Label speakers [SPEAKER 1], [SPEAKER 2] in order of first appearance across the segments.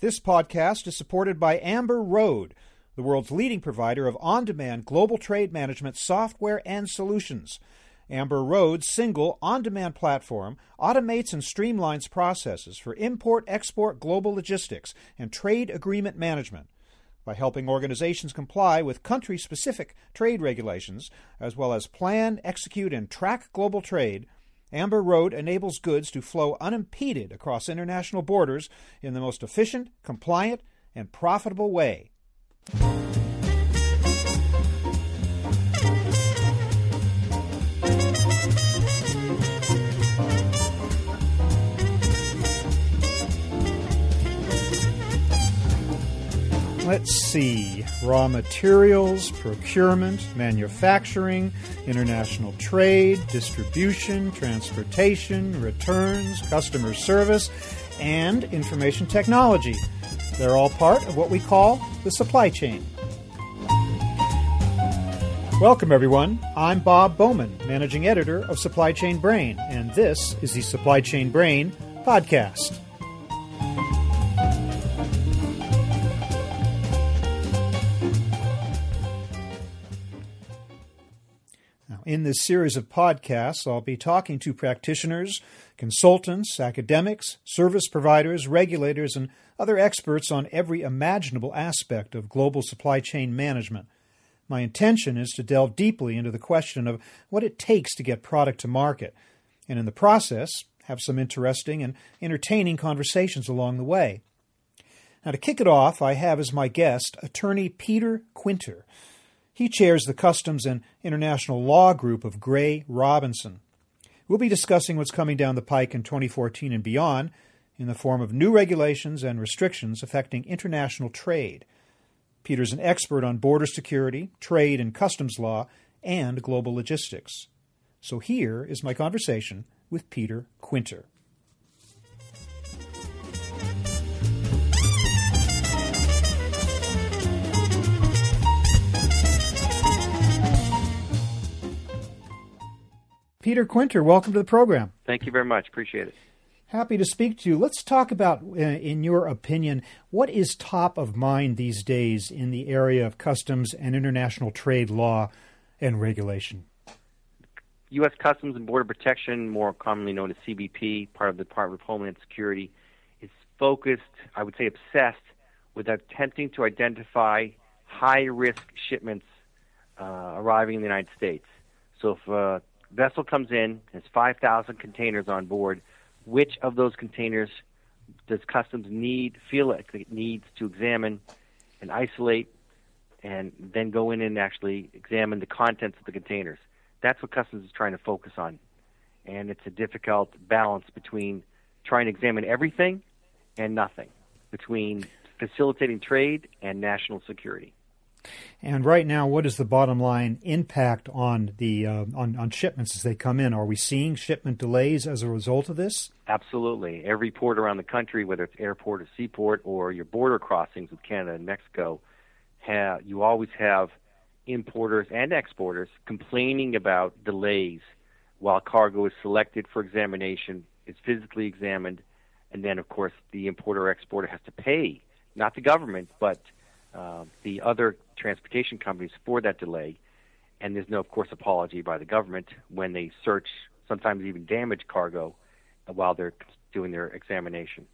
[SPEAKER 1] This podcast is supported by Amber Road, the world's leading provider of on demand global trade management software and solutions. Amber Road's single on demand platform automates and streamlines processes for import export global logistics and trade agreement management. By helping organizations comply with country specific trade regulations, as well as plan, execute, and track global trade, Amber Road enables goods to flow unimpeded across international borders in the most efficient, compliant, and profitable way. Let's see raw materials, procurement, manufacturing, international trade, distribution, transportation, returns, customer service, and information technology. They're all part of what we call the supply chain. Welcome, everyone. I'm Bob Bowman, managing editor of Supply Chain Brain, and this is the Supply Chain Brain podcast. In this series of podcasts, I'll be talking to practitioners, consultants, academics, service providers, regulators, and other experts on every imaginable aspect of global supply chain management. My intention is to delve deeply into the question of what it takes to get product to market, and in the process, have some interesting and entertaining conversations along the way. Now, to kick it off, I have as my guest attorney Peter Quinter. He chairs the Customs and International Law Group of Gray Robinson. We'll be discussing what's coming down the pike in 2014 and beyond in the form of new regulations and restrictions affecting international trade. Peter's an expert on border security, trade and customs law, and global logistics. So here is my conversation with Peter Quinter. Peter Quinter, welcome to the program.
[SPEAKER 2] Thank you very much. Appreciate it.
[SPEAKER 1] Happy to speak to you. Let's talk about, uh, in your opinion, what is top of mind these days in the area of customs and international trade law and regulation?
[SPEAKER 2] U.S. Customs and Border Protection, more commonly known as CBP, part of the Department of Homeland Security, is focused, I would say obsessed, with attempting to identify high risk shipments uh, arriving in the United States. So if uh, vessel comes in, has 5,000 containers on board. Which of those containers does customs need feel like it needs to examine and isolate, and then go in and actually examine the contents of the containers? That's what customs is trying to focus on, and it's a difficult balance between trying to examine everything and nothing, between facilitating trade and national security.
[SPEAKER 1] And right now, what is the bottom line impact on the uh, on on shipments as they come in? Are we seeing shipment delays as a result of this?
[SPEAKER 2] Absolutely. Every port around the country, whether it's airport or seaport or your border crossings with Canada and Mexico, have, you always have importers and exporters complaining about delays while cargo is selected for examination, is physically examined, and then of course the importer or exporter has to pay not the government but uh, the other transportation companies for that delay. And there's no, of course, apology by the government when they search, sometimes even damage cargo while they're doing their examination.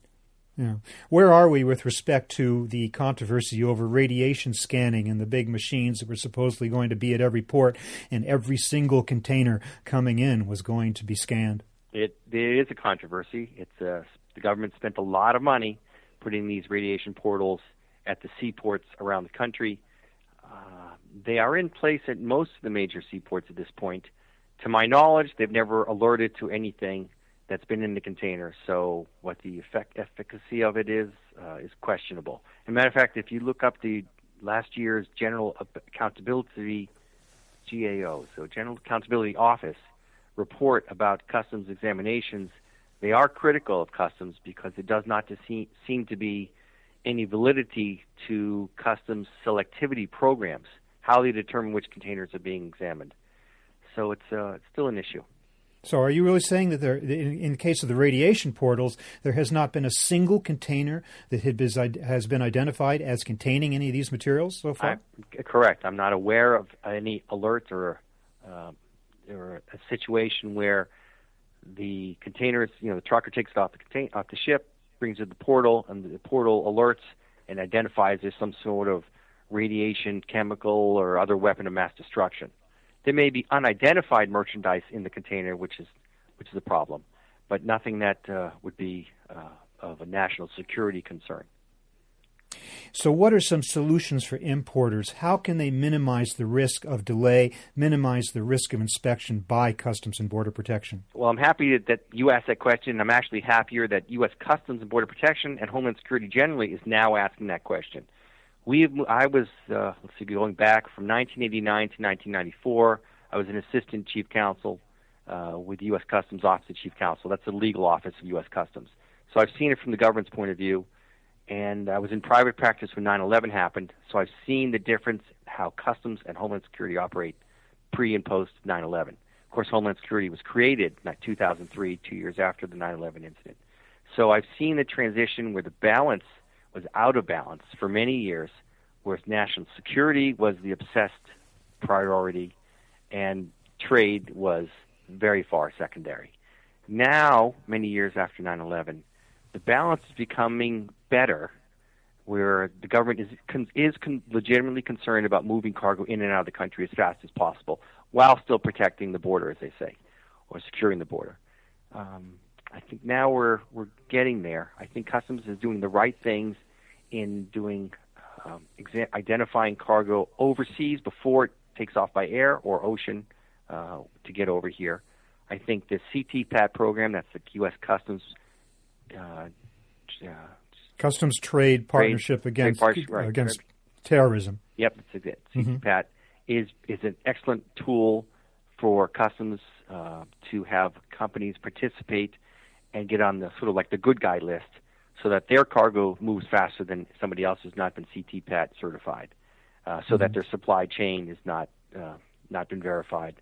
[SPEAKER 1] Yeah. Where are we with respect to the controversy over radiation scanning and the big machines that were supposedly going to be at every port and every single container coming in was going to be scanned?
[SPEAKER 2] It, it is a controversy. It's uh, the government spent a lot of money putting these radiation portals at the seaports around the country. Uh, they are in place at most of the major seaports at this point. To my knowledge, they've never alerted to anything that's been in the container. So, what the effect, efficacy of it is uh, is questionable. As a matter of fact, if you look up the last year's General Accountability GAO, so General Accountability Office report about customs examinations, they are critical of customs because it does not seem to be any validity to customs selectivity programs, how they determine which containers are being examined. So it's, uh, it's still an issue.
[SPEAKER 1] So, are you really saying that there, in, in the case of the radiation portals, there has not been a single container that has been identified as containing any of these materials so far?
[SPEAKER 2] I, correct. I'm not aware of any alerts or uh, or a situation where the containers, you know, the trucker takes it off the contain- off the ship, brings it to the portal, and the portal alerts and identifies there's some sort of radiation, chemical, or other weapon of mass destruction. There may be unidentified merchandise in the container, which is which is a problem, but nothing that uh, would be uh, of a national security concern.
[SPEAKER 1] So, what are some solutions for importers? How can they minimize the risk of delay, minimize the risk of inspection by Customs and Border Protection?
[SPEAKER 2] Well, I'm happy that you asked that question. I'm actually happier that U.S. Customs and Border Protection and Homeland Security generally is now asking that question. We, I was, uh, let's see, going back from 1989 to 1994. I was an assistant chief counsel uh, with the U.S. Customs Office of Chief Counsel. That's the legal office of U.S. Customs. So I've seen it from the government's point of view and I was in private practice when 9/11 happened, so I've seen the difference how customs and homeland security operate pre and post 9/11. Of course, Homeland Security was created in 2003, two years after the 9/11 incident. So I've seen the transition where the balance was out of balance for many years, where national security was the obsessed priority, and trade was very far secondary. Now, many years after 9/11, the balance is becoming better where the government is con- is con- legitimately concerned about moving cargo in and out of the country as fast as possible while still protecting the border, as they say, or securing the border. Um, I think now we're we're getting there. I think customs is doing the right things in doing um, exa- identifying cargo overseas before it takes off by air or ocean uh, to get over here. I think the CTPAT program, that's the U.S. Customs uh,
[SPEAKER 1] customs trade partnership trade, against trade right, against right. terrorism.
[SPEAKER 2] Yep, it's it. Mm-hmm. is is an excellent tool for customs uh, to have companies participate and get on the sort of like the good guy list, so that their cargo moves faster than somebody else who's not been CTPAT certified, uh, so mm-hmm. that their supply chain is not uh, not been verified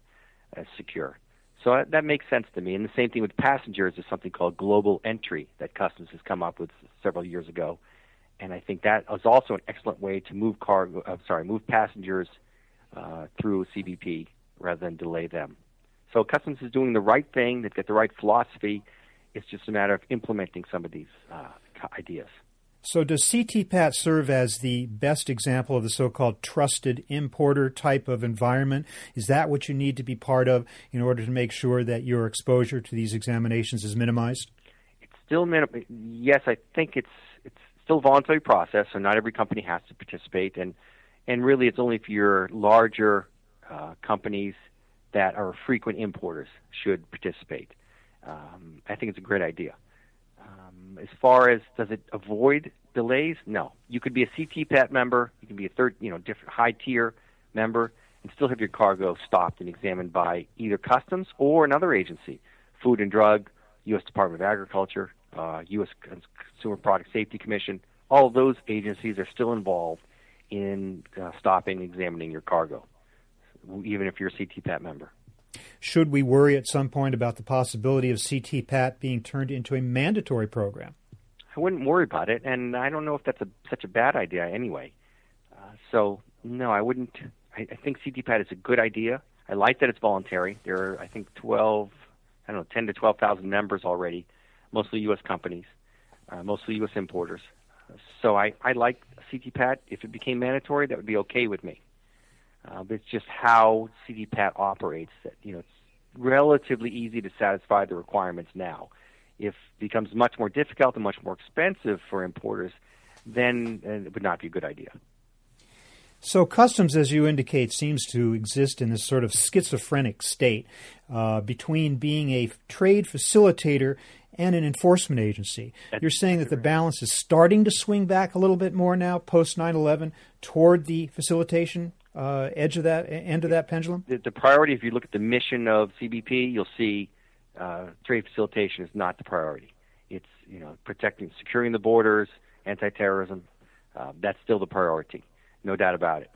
[SPEAKER 2] as secure. So that makes sense to me. And the same thing with passengers is something called global entry that Customs has come up with several years ago. And I think that is also an excellent way to move cargo. Sorry, move passengers uh, through CBP rather than delay them. So Customs is doing the right thing. They've got the right philosophy. It's just a matter of implementing some of these uh, ideas.
[SPEAKER 1] So, does CTPAT serve as the best example of the so called trusted importer type of environment? Is that what you need to be part of in order to make sure that your exposure to these examinations is minimized?
[SPEAKER 2] It's still Yes, I think it's it's still a voluntary process, so not every company has to participate, and and really it's only for your larger uh, companies that are frequent importers should participate. Um, I think it's a great idea. As far as does it avoid delays? No. You could be a CTPAT member, you can be a third, you know, different high tier member, and still have your cargo stopped and examined by either Customs or another agency, Food and Drug, U.S. Department of Agriculture, uh, U.S. Consumer Product Safety Commission. All those agencies are still involved in uh, stopping and examining your cargo, even if you're a CTPAT member.
[SPEAKER 1] Should we worry at some point about the possibility of CTPAT being turned into a mandatory program?
[SPEAKER 2] I wouldn't worry about it, and I don't know if that's a, such a bad idea anyway. Uh, so, no, I wouldn't. I, I think CTPAT is a good idea. I like that it's voluntary. There are, I think, 12, I don't know, 10 to 12,000 members already, mostly U.S. companies, uh, mostly U.S. importers. So I, I like CTPAT. If it became mandatory, that would be okay with me. Uh, it's just how CTPAT operates that you know it's relatively easy to satisfy the requirements now. If it becomes much more difficult and much more expensive for importers, then it would not be a good idea.
[SPEAKER 1] So, customs, as you indicate, seems to exist in this sort of schizophrenic state uh, between being a trade facilitator and an enforcement agency. That's You're saying that the balance is starting to swing back a little bit more now, post 9 11, toward the facilitation uh, edge of that end of that pendulum?
[SPEAKER 2] The, the, priority, if you look at the mission of CBP, you'll see uh, trade facilitation is not the priority. It's you know protecting, securing the borders, anti-terrorism. Uh, that's still the priority, no doubt about it.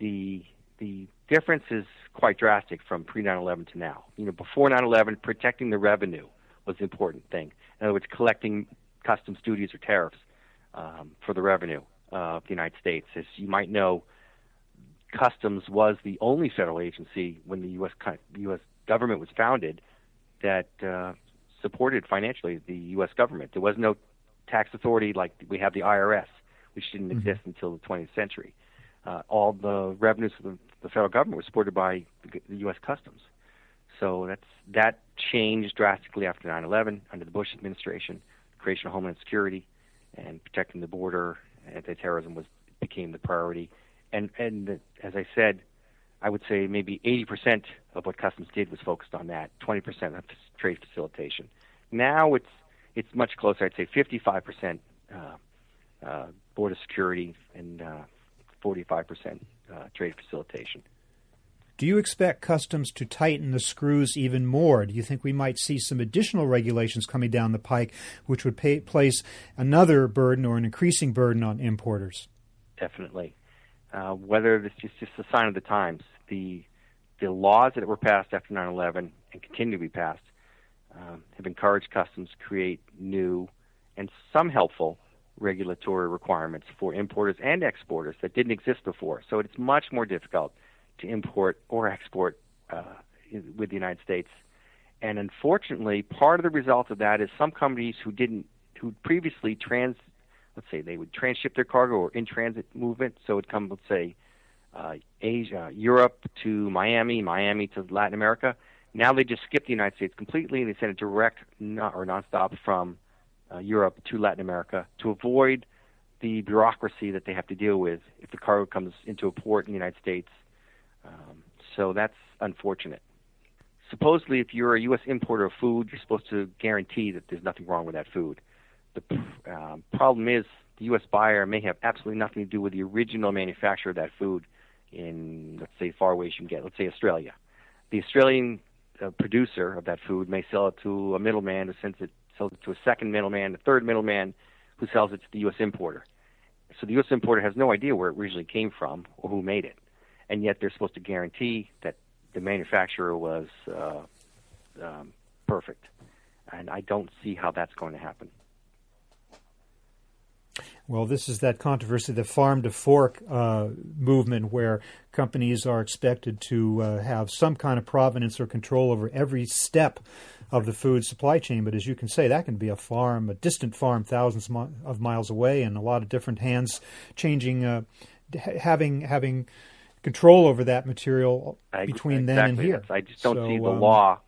[SPEAKER 2] The the difference is quite drastic from pre 9 11 to now. You know, before 9 11, protecting the revenue was the important thing. In other words, collecting customs duties or tariffs um, for the revenue of the United States. As you might know, Customs was the only federal agency when the U.S. U.S. government was founded that uh, supported financially the U.S. government. There was no tax authority like we have the IRS, which didn't mm-hmm. exist until the 20th century. Uh, all the revenues of the, the federal government were supported by the, the U.S. Customs. So that's that changed drastically after 9/11 under the Bush administration. Creation of Homeland Security and protecting the border, anti-terrorism was became the priority. And and as I said, I would say maybe 80% of what Customs did was focused on that. 20% of trade facilitation. Now it's it's much closer. I'd say 55% uh, uh, border security and uh, 45% uh, trade facilitation.
[SPEAKER 1] Do you expect customs to tighten the screws even more? Do you think we might see some additional regulations coming down the pike, which would pay, place another burden or an increasing burden on importers?
[SPEAKER 2] Definitely. Uh, whether it's just, just a sign of the times, the the laws that were passed after 9/11 and continue to be passed um, have encouraged customs to create new and some helpful regulatory requirements for importers and exporters that didn't exist before. So it's much more difficult to import or export uh, with the United States. And unfortunately, part of the result of that is some companies who didn't, who previously trans, let's say they would transship their cargo or in transit movement, so it would come, let's say, uh, Asia, Europe to Miami, Miami to Latin America. Now they just skip the United States completely and they send it direct or nonstop from uh, Europe to Latin America to avoid the bureaucracy that they have to deal with if the cargo comes into a port in the United States um, so that's unfortunate. Supposedly, if you're a U.S. importer of food, you're supposed to guarantee that there's nothing wrong with that food. The um, problem is the U.S. buyer may have absolutely nothing to do with the original manufacturer of that food in, let's say, far away as you can get, let's say Australia. The Australian uh, producer of that food may sell it to a middleman who sends it, sells it to a second middleman, a third middleman who sells it to the U.S. importer. So the U.S. importer has no idea where it originally came from or who made it and yet they're supposed to guarantee that the manufacturer was uh, um, perfect. And I don't see how that's going to happen.
[SPEAKER 1] Well, this is that controversy, the farm to fork uh, movement, where companies are expected to uh, have some kind of provenance or control over every step of the food supply chain. But as you can say, that can be a farm, a distant farm, thousands of miles away, and a lot of different hands changing, uh, having having control over that material I, between
[SPEAKER 2] exactly.
[SPEAKER 1] then and here.
[SPEAKER 2] I just don't so, see the um, law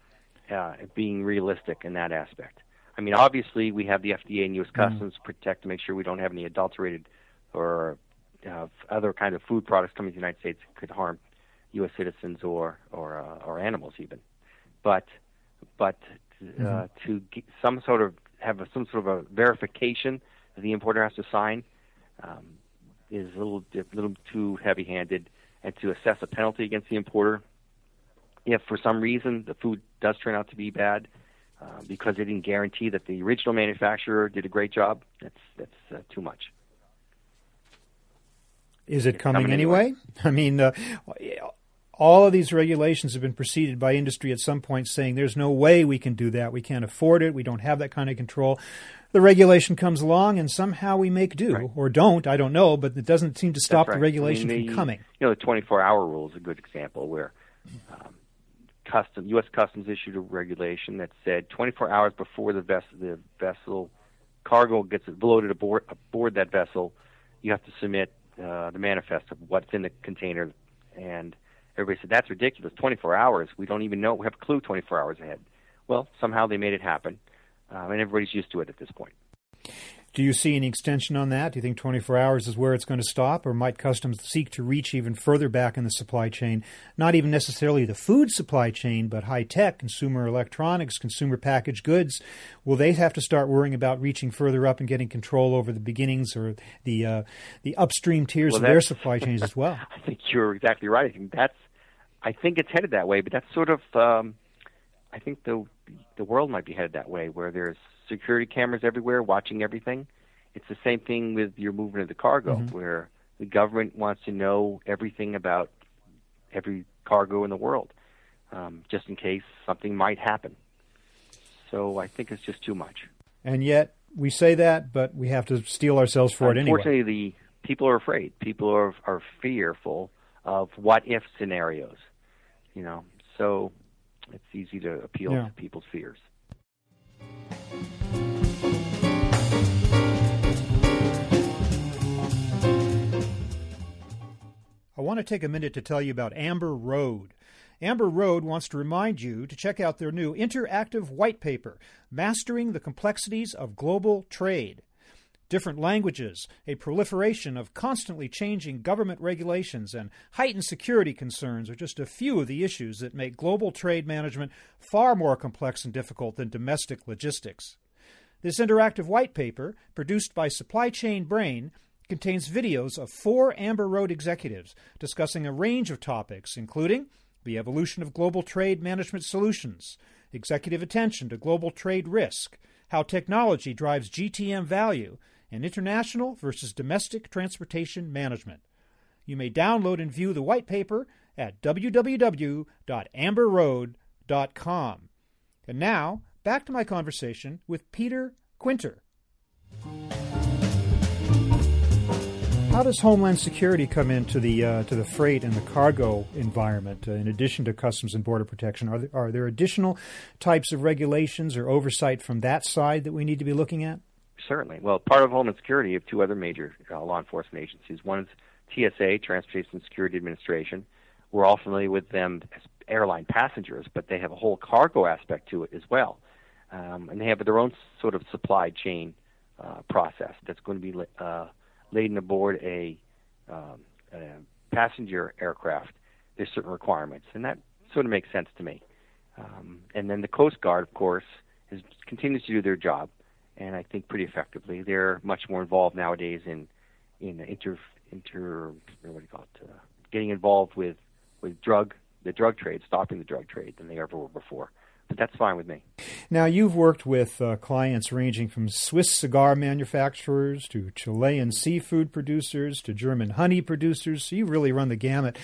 [SPEAKER 2] uh, being realistic in that aspect. I mean, obviously, we have the FDA and U.S. Mm-hmm. Customs mm. protect to make sure we don't have any adulterated or uh, other kind of food products coming to the United States that could harm U.S. citizens or or uh, or animals even. But but uh, mm-hmm. to get some sort of have a, some sort of a verification that the importer has to sign um, is a little a little too heavy-handed and to assess a penalty against the importer if for some reason the food does turn out to be bad uh, because they didn't guarantee that the original manufacturer did a great job. That's that's uh, too much.
[SPEAKER 1] Is it coming, coming anyway? I mean, uh, all of these regulations have been preceded by industry at some point saying there's no way we can do that. We can't afford it. We don't have that kind of control the regulation comes along and somehow we make do right. or don't. I don't know, but it doesn't seem to stop right. the regulation I mean, the, from coming.
[SPEAKER 2] You know, the 24-hour rule is a good example where um, custom U.S. Customs issued a regulation that said 24 hours before the vessel, the vessel cargo gets loaded aboard, aboard that vessel, you have to submit uh, the manifest of what's in the container. And everybody said that's ridiculous. 24 hours. We don't even know. We have a clue 24 hours ahead. Well, somehow they made it happen um, and everybody's used to it at this point.
[SPEAKER 1] Do you see any extension on that? Do you think 24 hours is where it's going to stop, or might customs seek to reach even further back in the supply chain? Not even necessarily the food supply chain, but high tech, consumer electronics, consumer packaged goods. Will they have to start worrying about reaching further up and getting control over the beginnings or the uh, the upstream tiers well, of their supply chains as well?
[SPEAKER 2] I think you're exactly right. I think that's I think it's headed that way, but that's sort of um, I think the the world might be headed that way, where there's security cameras everywhere watching everything. It's the same thing with your movement of the cargo, mm-hmm. where the government wants to know everything about every cargo in the world, um, just in case something might happen. So I think it's just too much.
[SPEAKER 1] And yet we say that, but we have to steel ourselves for it
[SPEAKER 2] anyway. Unfortunately,
[SPEAKER 1] the
[SPEAKER 2] people are afraid. People are are fearful of what if scenarios. You know, so it's easy to appeal yeah. to people's fears.
[SPEAKER 1] I want to take a minute to tell you about Amber Road. Amber Road wants to remind you to check out their new interactive white paper, Mastering the Complexities of Global Trade. Different languages, a proliferation of constantly changing government regulations, and heightened security concerns are just a few of the issues that make global trade management far more complex and difficult than domestic logistics. This interactive white paper, produced by Supply Chain Brain, contains videos of four Amber Road executives discussing a range of topics, including the evolution of global trade management solutions, executive attention to global trade risk, how technology drives GTM value, and international versus domestic transportation management. You may download and view the white paper at www.amberroad.com. And now, back to my conversation with Peter Quinter. How does Homeland Security come into the uh, to the freight and the cargo environment uh, in addition to Customs and Border Protection? Are there, are there additional types of regulations or oversight from that side that we need to be looking at?
[SPEAKER 2] Certainly. Well, part of Homeland Security, you have two other major uh, law enforcement agencies. One is TSA, Transportation Security Administration. We're all familiar with them as airline passengers, but they have a whole cargo aspect to it as well, um, and they have their own sort of supply chain uh, process that's going to be uh, laden aboard a, um, a passenger aircraft, there's certain requirements, and that sort of makes sense to me. Um, and then the Coast Guard, of course, is, continues to do their job, and I think pretty effectively. They're much more involved nowadays in in inter inter what do you call it, uh, getting involved with with drug the drug trade, stopping the drug trade than they ever were before but that's fine with me.
[SPEAKER 1] Now, you've worked with uh, clients ranging from Swiss cigar manufacturers to Chilean seafood producers to German honey producers, so you really run the gamut.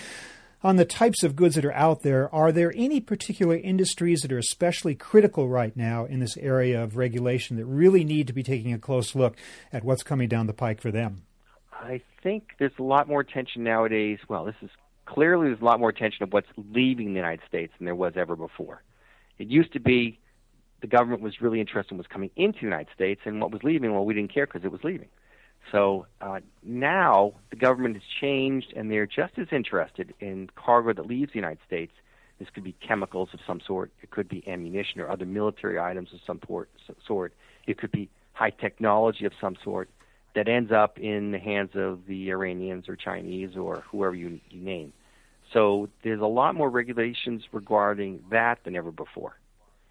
[SPEAKER 1] On the types of goods that are out there, are there any particular industries that are especially critical right now in this area of regulation that really need to be taking a close look at what's coming down the pike for them?
[SPEAKER 2] I think there's a lot more attention nowadays. Well, this is clearly there's a lot more attention of what's leaving the United States than there was ever before. It used to be the government was really interested in what's coming into the United States, and what was leaving, well, we didn't care because it was leaving. So uh, now the government has changed, and they're just as interested in cargo that leaves the United States. This could be chemicals of some sort. It could be ammunition or other military items of some port, sort. It could be high technology of some sort that ends up in the hands of the Iranians or Chinese or whoever you, you name. So there's a lot more regulations regarding that than ever before.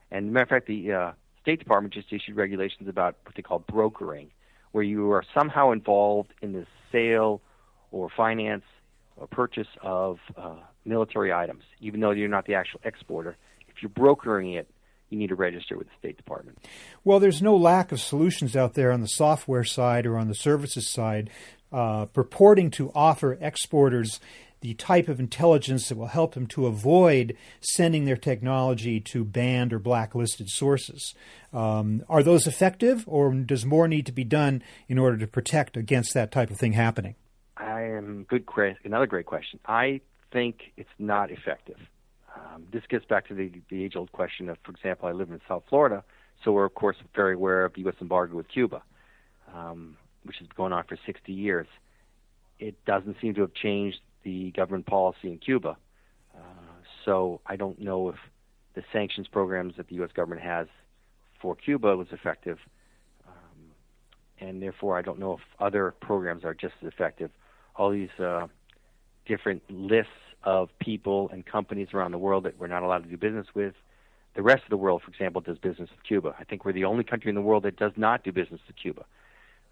[SPEAKER 2] And matter of fact, the uh, State Department just issued regulations about what they call brokering, where you are somehow involved in the sale or finance or purchase of uh, military items, even though you're not the actual exporter. If you're brokering it, you need to register with the State Department.
[SPEAKER 1] Well, there's no lack of solutions out there on the software side or on the services side uh, purporting to offer exporters the type of intelligence that will help them to avoid sending their technology to banned or blacklisted sources. Um, are those effective, or does more need to be done in order to protect against that type of thing happening?
[SPEAKER 2] I am good. Another great question. I think it's not effective. Um, this gets back to the, the age-old question of, for example, I live in South Florida, so we're of course very aware of the U.S. embargo with Cuba, um, which has been going on for 60 years. It doesn't seem to have changed the government policy in Cuba. Uh, so I don't know if the sanctions programs that the U.S. government has for Cuba was effective, um, and therefore I don't know if other programs are just as effective. All these uh, different lists of people and companies around the world that we're not allowed to do business with. The rest of the world, for example, does business with Cuba. I think we're the only country in the world that does not do business with Cuba.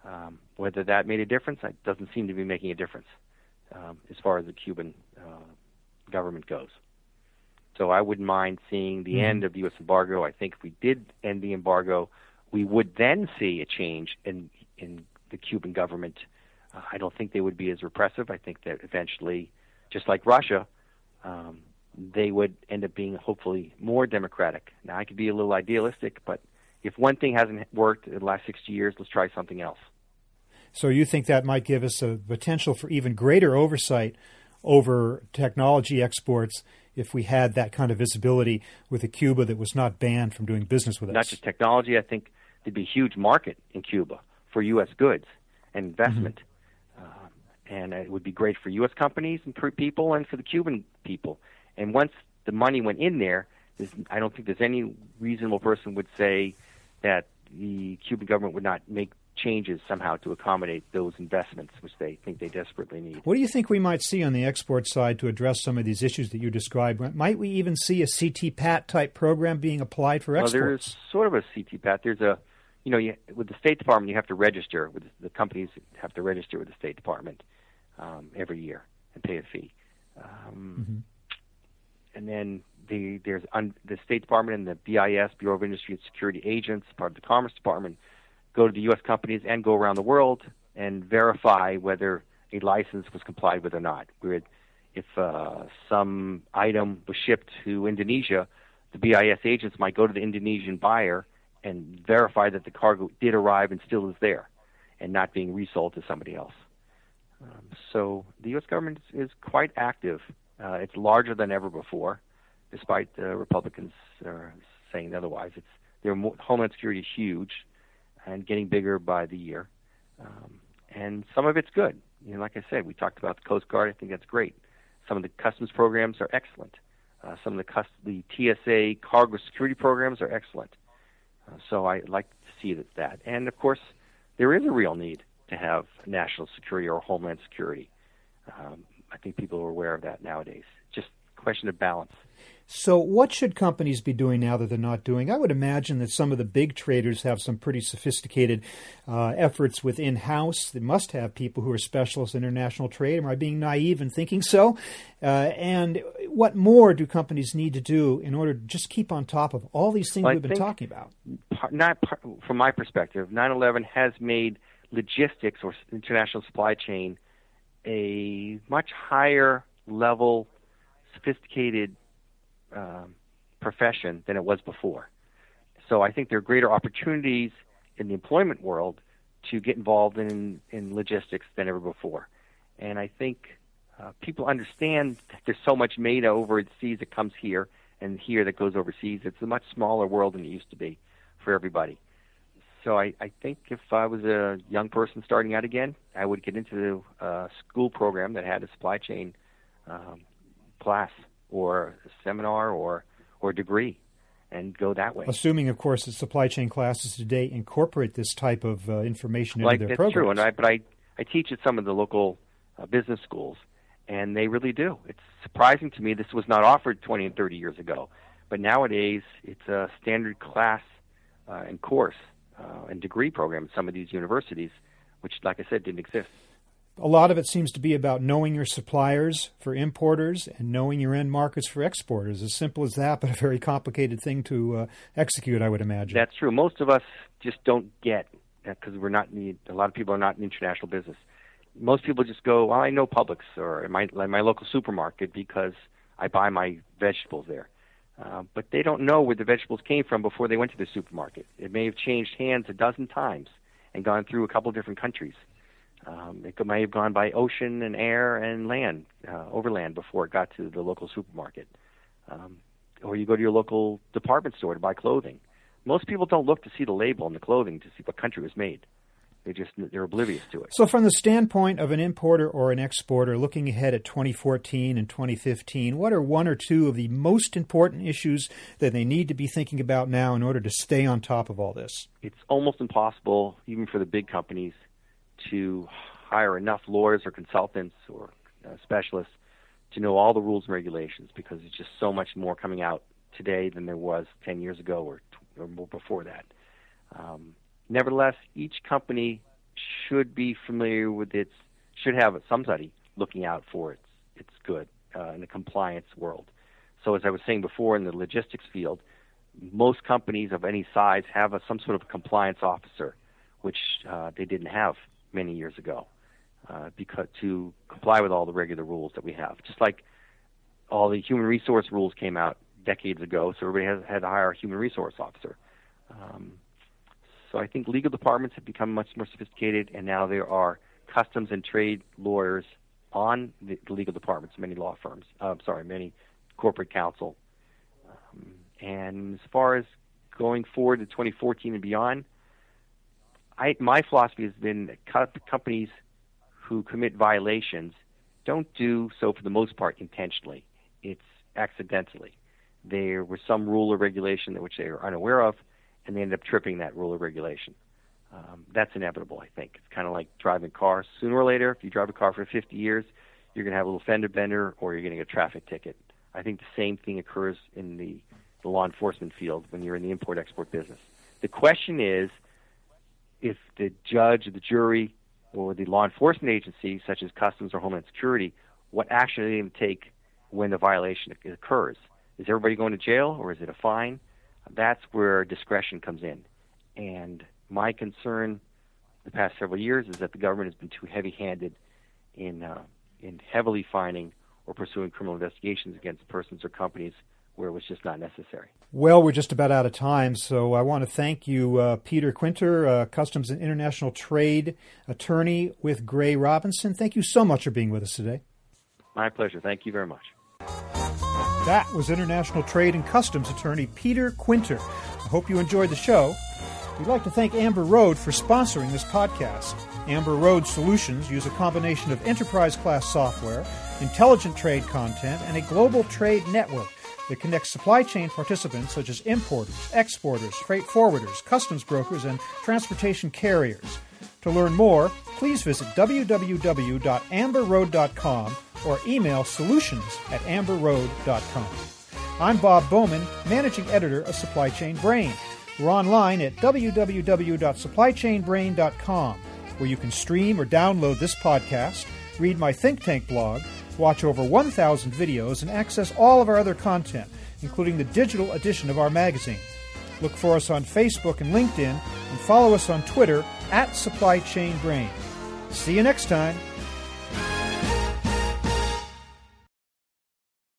[SPEAKER 2] Um, whether that made a difference, it doesn't seem to be making a difference um, as far as the Cuban uh, government goes. So I wouldn't mind seeing the mm-hmm. end of the U.S. embargo. I think if we did end the embargo, we would then see a change in in the Cuban government. Uh, I don't think they would be as repressive. I think that eventually, just like Russia, um, they would end up being hopefully more democratic. Now, I could be a little idealistic, but if one thing hasn't worked in the last 60 years, let's try something else.
[SPEAKER 1] So you think that might give us a potential for even greater oversight over technology exports if we had that kind of visibility with a Cuba that was not banned from doing business with us?
[SPEAKER 2] Not just technology. I think there'd be a huge market in Cuba for U.S. goods and investment. Mm-hmm. Uh, and it would be great for U.S. companies and for people and for the Cuban people. And once the money went in there, I don't think there's any reasonable person would say that the Cuban government would not make changes somehow to accommodate those investments, which they think they desperately need.
[SPEAKER 1] What do you think we might see on the export side to address some of these issues that you described? Might we even see a CTPAT type program being applied for exports?
[SPEAKER 2] Well, there's sort of a CTPAT. There's a, you know, you, with the State Department, you have to register. With the companies have to register with the State Department um, every year and pay a fee. Um, mm-hmm and then the, there's un, the State Department and the BIS, Bureau of Industry and Security agents, part of the Commerce Department, go to the U.S. companies and go around the world and verify whether a license was complied with or not. If uh, some item was shipped to Indonesia, the BIS agents might go to the Indonesian buyer and verify that the cargo did arrive and still is there, and not being resold to somebody else. Um, so the U.S. government is quite active uh, it's larger than ever before, despite the Republicans uh, saying otherwise. It's their homeland security is huge and getting bigger by the year, um, and some of it's good. You know, like I said, we talked about the Coast Guard. I think that's great. Some of the customs programs are excellent. Uh, some of the, cust- the TSA cargo security programs are excellent. Uh, so I like to see that, that. And of course, there is a real need to have national security or homeland security. Um, I think people are aware of that nowadays. Question of balance.
[SPEAKER 1] So, what should companies be doing now that they're not doing? I would imagine that some of the big traders have some pretty sophisticated uh, efforts within house. They must have people who are specialists in international trade. Am I being naive in thinking so? Uh, and what more do companies need to do in order to just keep on top of all these things
[SPEAKER 2] well,
[SPEAKER 1] we've been talking about?
[SPEAKER 2] Not from my perspective, 9/11 has made logistics or international supply chain a much higher level, sophisticated um, profession than it was before. So I think there are greater opportunities in the employment world to get involved in, in logistics than ever before. And I think uh, people understand that there's so much made overseas that comes here and here that goes overseas. It's a much smaller world than it used to be for everybody so I, I think if I was a young person starting out again, I would get into a uh, school program that had a supply chain um, class or a seminar or or degree, and go that way.
[SPEAKER 1] Assuming, of course, that supply chain classes today incorporate this type of uh, information
[SPEAKER 2] like,
[SPEAKER 1] into their program.
[SPEAKER 2] that's
[SPEAKER 1] programs.
[SPEAKER 2] true, and I, but I I teach at some of the local uh, business schools, and they really do. It's surprising to me this was not offered 20 and 30 years ago, but nowadays it's a standard class uh, and course uh, and degree program at some of these universities, which, like I said, didn't exist.
[SPEAKER 1] A lot of it seems to be about knowing your suppliers for importers and knowing your end markets for exporters. As simple as that, but a very complicated thing to uh, execute, I would imagine.
[SPEAKER 2] That's true. Most of us just don't get because we're not in a lot of people are not in international business. Most people just go, well, I know Publix or my my local supermarket because I buy my vegetables there. Uh, but they don't know where the vegetables came from before they went to the supermarket. It may have changed hands a dozen times and gone through a couple different countries. Um, it may have gone by ocean and air and land, uh, overland before it got to the local supermarket. Um, or you go to your local department store to buy clothing. Most people don't look to see the label on the clothing to see what country it was made. They just they're oblivious to it.
[SPEAKER 1] So, from the standpoint of an importer or an exporter looking ahead at 2014 and 2015, what are one or two of the most important issues that they need to be thinking about now in order to stay on top of all this?
[SPEAKER 2] It's almost impossible, even for the big companies, to hire enough lawyers or consultants or uh, specialists to know all the rules and regulations because there's just so much more coming out today than there was 10 years ago or, or before that. Um, Nevertheless, each company should be familiar with its should have somebody looking out for its its good uh, in the compliance world. So as I was saying before, in the logistics field, most companies of any size have a, some sort of compliance officer, which uh, they didn't have many years ago, uh, because to comply with all the regular rules that we have. Just like all the human resource rules came out decades ago, so everybody has had to hire a human resource officer. Um, so I think legal departments have become much more sophisticated, and now there are customs and trade lawyers on the, the legal departments, many law firms. Uh, sorry, many corporate counsel. Um, and as far as going forward to 2014 and beyond, I, my philosophy has been that companies who commit violations don't do so for the most part intentionally. It's accidentally. There was some rule or regulation that which they are unaware of, and they end up tripping that rule or regulation. Um, that's inevitable, I think. It's kind of like driving a car. Sooner or later, if you drive a car for 50 years, you're going to have a little fender bender or you're getting a traffic ticket. I think the same thing occurs in the, the law enforcement field when you're in the import export business. The question is if the judge the jury or the law enforcement agency, such as Customs or Homeland Security, what action are they going to take when the violation occurs? Is everybody going to jail or is it a fine? That's where discretion comes in. And my concern the past several years is that the government has been too heavy-handed in uh, in heavily fining or pursuing criminal investigations against persons or companies where it was just not necessary.
[SPEAKER 1] Well, we're just about out of time, so I want to thank you, uh, Peter Quinter, uh, Customs and International Trade attorney with Gray Robinson. Thank you so much for being with us today.
[SPEAKER 2] My pleasure. Thank you very much.
[SPEAKER 1] That was International Trade and Customs attorney Peter Quinter. I hope you enjoyed the show. We'd like to thank Amber Road for sponsoring this podcast. Amber Road Solutions use a combination of enterprise class software, intelligent trade content, and a global trade network that connects supply chain participants such as importers, exporters, freight forwarders, customs brokers, and transportation carriers. To learn more, please visit www.amberroad.com or email solutions at amberroad.com. I'm Bob Bowman, Managing Editor of Supply Chain Brain. We're online at www.supplychainbrain.com, where you can stream or download this podcast, read my think tank blog, watch over 1,000 videos, and access all of our other content, including the digital edition of our magazine. Look for us on Facebook and LinkedIn, and follow us on Twitter at Supply Chain Brain. See you next time.